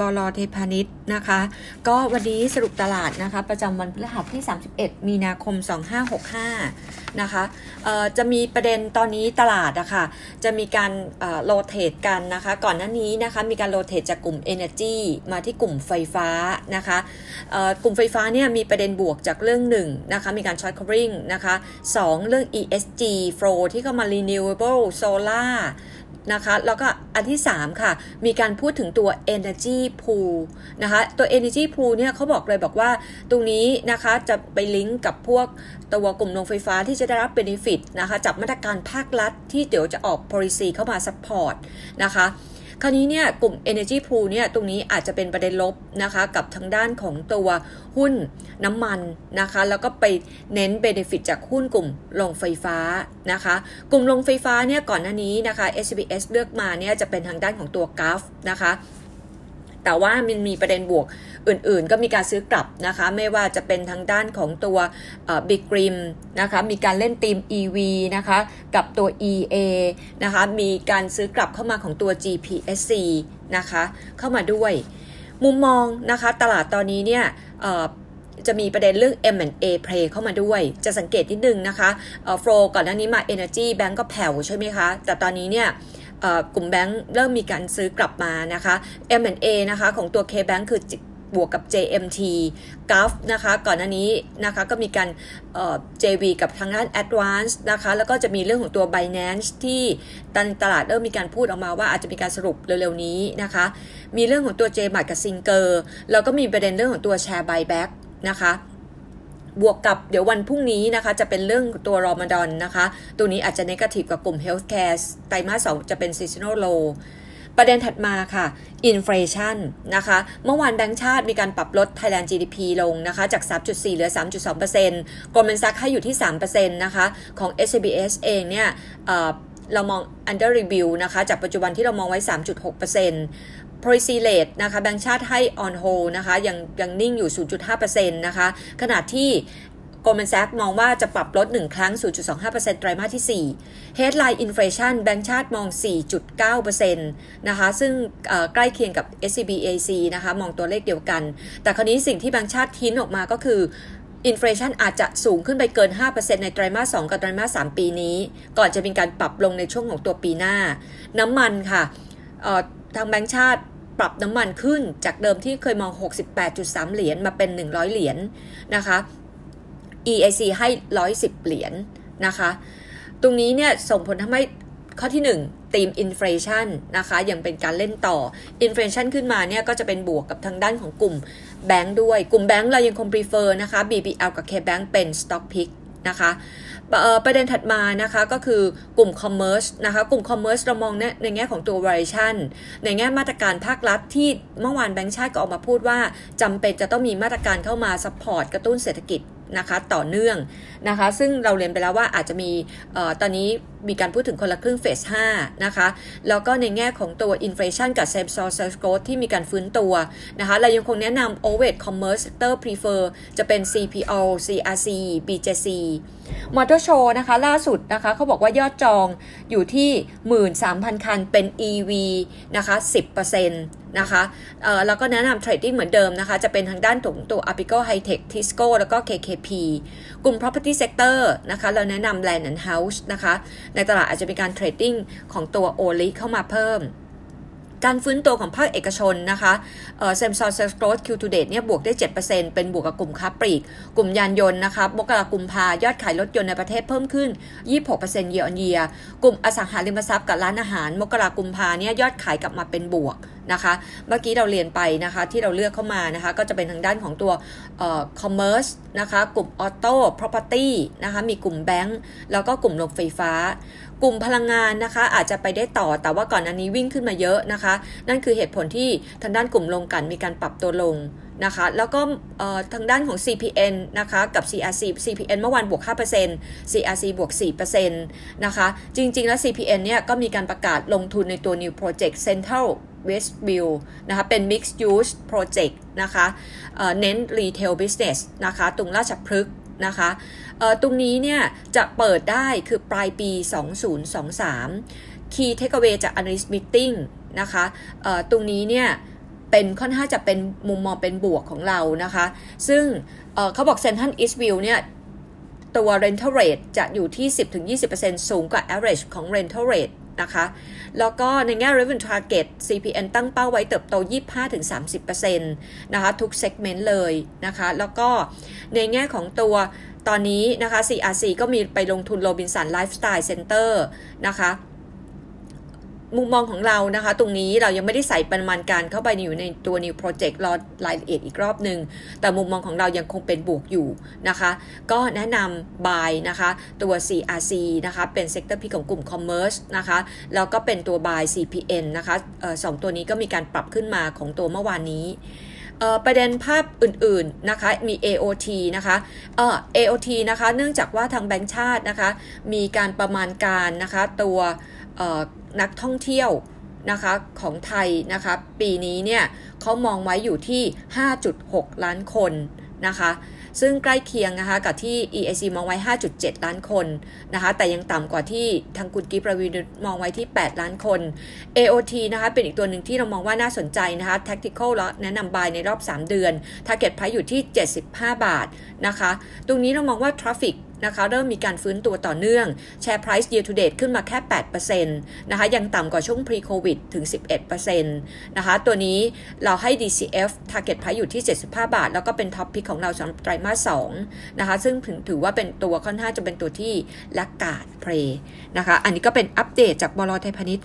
บลเทพานิชนะคะ ก็วันนี้สรุปตลาดนะคะ ประจำวันพฤหัสที่ 31 มีนาคม 2565 นะคะจะมีประเด็นตอนนี้ตลาดอะคะ่ะจะมีการ rotate กันนะคะ ก่อนหน้านี้นะคะมีการ rotate จากกลุ่ม Energy มาที่กลุ่มไฟฟ้านะคะกลุ่มไฟฟ้าเนี่ยมีประเด็นบวกจากเรื่องหนึ่งนะคะมีการ short covering นะคะสองเรื่อง ESG flow ที่เข้ามา renewable solar นะคะแล้วก็อันที่ 3 ค่ะ มีการพูดถึงตัว energy pool นะคะตัว energy pool เนี่ยเขาบอกเลยบอกว่าตรงนี้นะคะจะไปลิงก์กับพวกตัวกลุ่มโรงไฟฟ้าที่จะได้รับ benefit นะคะจากมาตรการภาครัฐที่เดี๋ยวจะออก policy เข้ามา support นะคะ คราวนี้เนี่ยกลุ่ม Energy Pool เนี่ยตรงนี้อาจจะเป็นประเด็นลบนะคะกับทางด้านของตัวหุ้นน้ำมันนะคะแล้วก็ไปเน้นเบนฟิตจากหุ้นกลุ่มโรงไฟฟ้านะคะกลุ่มโรงไฟฟ้าเนี่ยก่อนหน้านี้นะคะ SBS เลือกมาเนี่ยจะเป็นทางด้านของตัวกัฟนะคะ แต่ว่ามันมีประเด็นบวกอื่นๆ ก็มีการซื้อกลับนะคะ ไม่ว่าจะเป็นทางด้านของตัวบิ๊กริมนะคะ มีการเล่นทีม EV นะคะ กับตัว EA นะคะ มีการซื้อกลับเข้ามาของตัว GPSC นะคะ เข้ามาด้วย มุมมองนะคะ ตลาดตอนนี้เนี่ยจะมีประเด็นเรื่อง M&A play เข้ามาด้วย จะสังเกตนิดนึงนะคะโฟลก่อนหน้านี้มา Energy Bank ก็แผ่วใช่ไหมคะ แต่ตอนนี้เนี่ย กลุ่มแบงก์เริ่มมีการซื้อกลับมานะคะ M&A นะคะของตัว K-Bank คือบวกกับ JMT g u f นะคะก่อนหน้านี้นะคะก็มีการ JV กับทางด้าน Advance นะคะแล้วก็จะมีเรื่องของตัว Binance ที่ตลาดเริ่มมีการพูดออกมาว่าอาจจะมีการสรุปเร็วๆนี้นะคะ มีเรื่องของตัว j m a r กับ Singer แล้วก็มีประเด็นเรื่องของตัว Share Buyback นะคะ บวกกับเดี๋ยววันพรุ่งนี้นะคะ จะเป็นเรื่องตัวรอมฎอนนะคะ ตัวนี้อาจจะเนกาทีฟกับกลุ่ม Healthcare ไตรมาสสองจะเป็น seasonal low ประเด็นถัดมาค่ะอินฟลชันนะคะ เมื่อวานแบงก์ชาติมีการปรับลด Thailand GDP ลงนะคะ จาก 3.4 เหลือ 3.2%กลมันซักให้อยู่ที่ 3%นะคะ ของ SBS เองเนี่ยเรามอง under review นะคะ จากปัจจุบันที่เรามองไว้ 3.6% policy rate นะคะแบงก์ชาติให้ on hold นะคะยังยังนิ่งอยู่ 0.5%นะคะขณะที่ Goldman Sachs มองว่าจะปรับลด 1 ครั้ง 0.25%ไตรมาสที่ 4 Headline Inflation แบงก์ชาติมอง 4.9%นะคะ ซึ่งใกล้เคียงกับ SCBAC นะคะ มองตัวเลขเดียวกัน แต่คราวนี้สิ่งที่แบงก์ชาติทิ้นออกมาก็คืออินฟลชันอาจจะสูงขึ้นไปเกิน 5%ในไตรมาส 2 กับไตรมาส 3 ปีนี้ ก่อนจะมีการปรับลงในช่วงของตัวปีหน้า น้ำมันค่ะทางแบงก์ชาติ ปรับน้ำมันขึ้นจากเดิมที่เคยมอง 68.3 เหรียญมาเป็น 100 เหรียญนะคะ EIC ให้ 110 เหรียญนะคะ ตรงนี้เนี่ยส่งผลทำให้ข้อที่ 1 theme inflation นะคะยังเป็นการเล่นต่อ inflation ขึ้นมาเนี่ยก็จะเป็นบวกกับทางด้านของกลุ่มแบงค์ด้วย กลุ่มแบงค์เรายังคง prefer นะคะ BBL กับ KBank เป็น stock pick นะคะ ประเด็นถัดมานะคะก็คือกลุ่ม commerce นะคะกลุ่ม commerce เรามองในแง่ของตัว valuation ในแง่มาตรการภาครัฐที่เมื่อวานแบงค์ชาติก็ออกมาพูดว่าจำเป็นจะต้องมีมาตรการเข้ามา support กระตุ้นเศรษฐกิจนะคะต่อเนื่องนะคะซึ่งเราเรียนไปแล้วว่าอาจจะมีออตอนนี้ มีการพูดถึงคนละครึ่งเฟส5นะคะแล้วก็ในแง่ของตัว inflation กับ same store sales growth ที่มีการฟื้นตัวนะคะเรายังคงแนะนำ o v e r commerce sector prefer จะเป็น CPO CRC BJC มอเตอร์โชว์นะคะล่าสุดนะคะเขาบอกว่ายอดจองอยู่ที่ 13,000 คันเป็น EV นะคะ 10%นะคะแล้วก็แนะนำเทรดดิ้งเหมือนเดิมนะคะ จะเป็นทางด้านของตัว Apico Hightech Tisco แล้วก็ KKP กลุ่ม property sector นะคะ เราแนะนำ Land and House นะคะในตลาดอาจจะมีการเทรดดิ้งของตัวโอลิเข้ามาเพิ่มการฟื้นตัวของภาคเอกชนนะคะ same store sales growth Q to date เนี่ยบวกได้ 7%เป็นบวกกับกลุ่มค้าปลีก กลุ่มยานยนต์นะคะมกรากุมภายอดขายรถยนต์ในประเทศเพิ่มขึ้น 26% year on year กลุ่มอสังหาริมทรัพย์กับร้านอาหาร มกรากุมภาเนี่ยยอดขายกลับมาเป็นบวก นะคะ เมื่อกี้เราเรียนไปนะคะที่เราเลือกเข้ามานะคะ ก็จะเป็นทางด้านของตัว commerce นะคะ กลุ่ม auto property นะคะ มีกลุ่มแบงก์แล้วก็กลุ่มโรงไฟฟ้า กลุ่มพลังงานนะคะ อาจจะไปได้ต่อแต่ว่าก่อนอันนี้วิ่งขึ้นมาเยอะนะคะ นั่นคือเหตุผลที่ทางด้านกลุ่มลงกันมีการปรับตัวลง นะคะแล้วก็ทางด้านของ CPN นะคะกับ CRC CPN เมื่อวานบวก 5% CRC บวก 4%นะคะจริง ๆ แล้ว CPN เนี่ยก็มีการประกาศลงทุนในตัว New Project Central Westview นะคะเป็น Mixed Use Project นะคะเน้น Retail Business นะคะตรงราชพฤกษ์นะคะตรงนี้เนี่ยจะเปิดได้คือปลายปี 2023 Key Takeaway จาก Analyst Meeting นะคะตรงนี้เนี่ย เป็นค่อนข้างจะเป็นมุมมองเป็นบวกของเรานะคะ ซึ่งเเขาบอกเซนทันอีสต์วิวเนี่ยตัว rental rate จะอยู่ที่ 10-20%สูงกว่า average ของ rental rate นะคะ แล้วก็ในแง่ revenue target CPN ตั้งเป้าไว้เติบโต 25-30%นะคะ ทุก segment เลยนะคะ แล้วก็ในแง่ของตัวตอนนี้นะคะ CRC ก็มีไปลงทุน Robinson Lifestyle Center นะคะ มุมมองของเรานะคะ ตรงนี้เรายังไม่ได้ใส่ประมาณการเข้าไปอยู่ในตัว new project รอรายละเอียดอีกรอบหนึ่งแต่มุมมองของเรายังคงเป็นบวกอยู่นะคะ ก็แนะนำ buy นะคะตัว CRC นะคะเป็น sector P ของกลุ่ม commerce นะคะแล้วก็เป็นตัว buy CPN นะคะออสองตัวนี้ก็มีการปรับขึ้นมาของตัวเมื่อวานนี้ประเด็นภาพอื่นๆนะคะมี AOT นะคะเอ่อ AOT นะคะเนื่องจากว่าทางแบงก์ชาตินะคะมีการประมาณการนะคะตัว นักท่องเที่ยวนะคะของไทยนะคะปีนี้เนี่ยเขามองไว้อยู่ที่ 5.6 ล้านคนนะคะซึ่งใกล้เคียงนะคะกับที่ EAC มองไว้ 5.7 ล้านคนนะคะแต่ยังต่ำกว่าที่ทางคุณกิประวีมองไว้ที่ 8 ล้านคน AOT นะคะเป็นอีกตัวหนึ่งที่เรามองว่าน่าสนใจนะคะ Tactical แล้วแนะนำบายในรอบ 3 เดือน Target Price อยู่ที่ 75 บาทนะคะ ตรงนี้เรามองว่า Traffic นะคะเริ่มมีการฟื้นตัวต่อเนื่อง Share Price Year to Date ขึ้นมาแค่ 8%นะคะยังต่ำกว่าช่วง Pre Covid ถึง 11%นะคะตัวนี้เราให้ DCF Target Price อยู่ที่ 75 บาท แล้วก็เป็นท็อปพิกของเราสำหรับไตรมาส2นะคะซึ่งถือว่าเป็นตัวค่อนข้างจะเป็นตัวที่ลักกาดเพลนะคะอันนี้ก็เป็นอัปเดตจากบลไทยพาณิชย์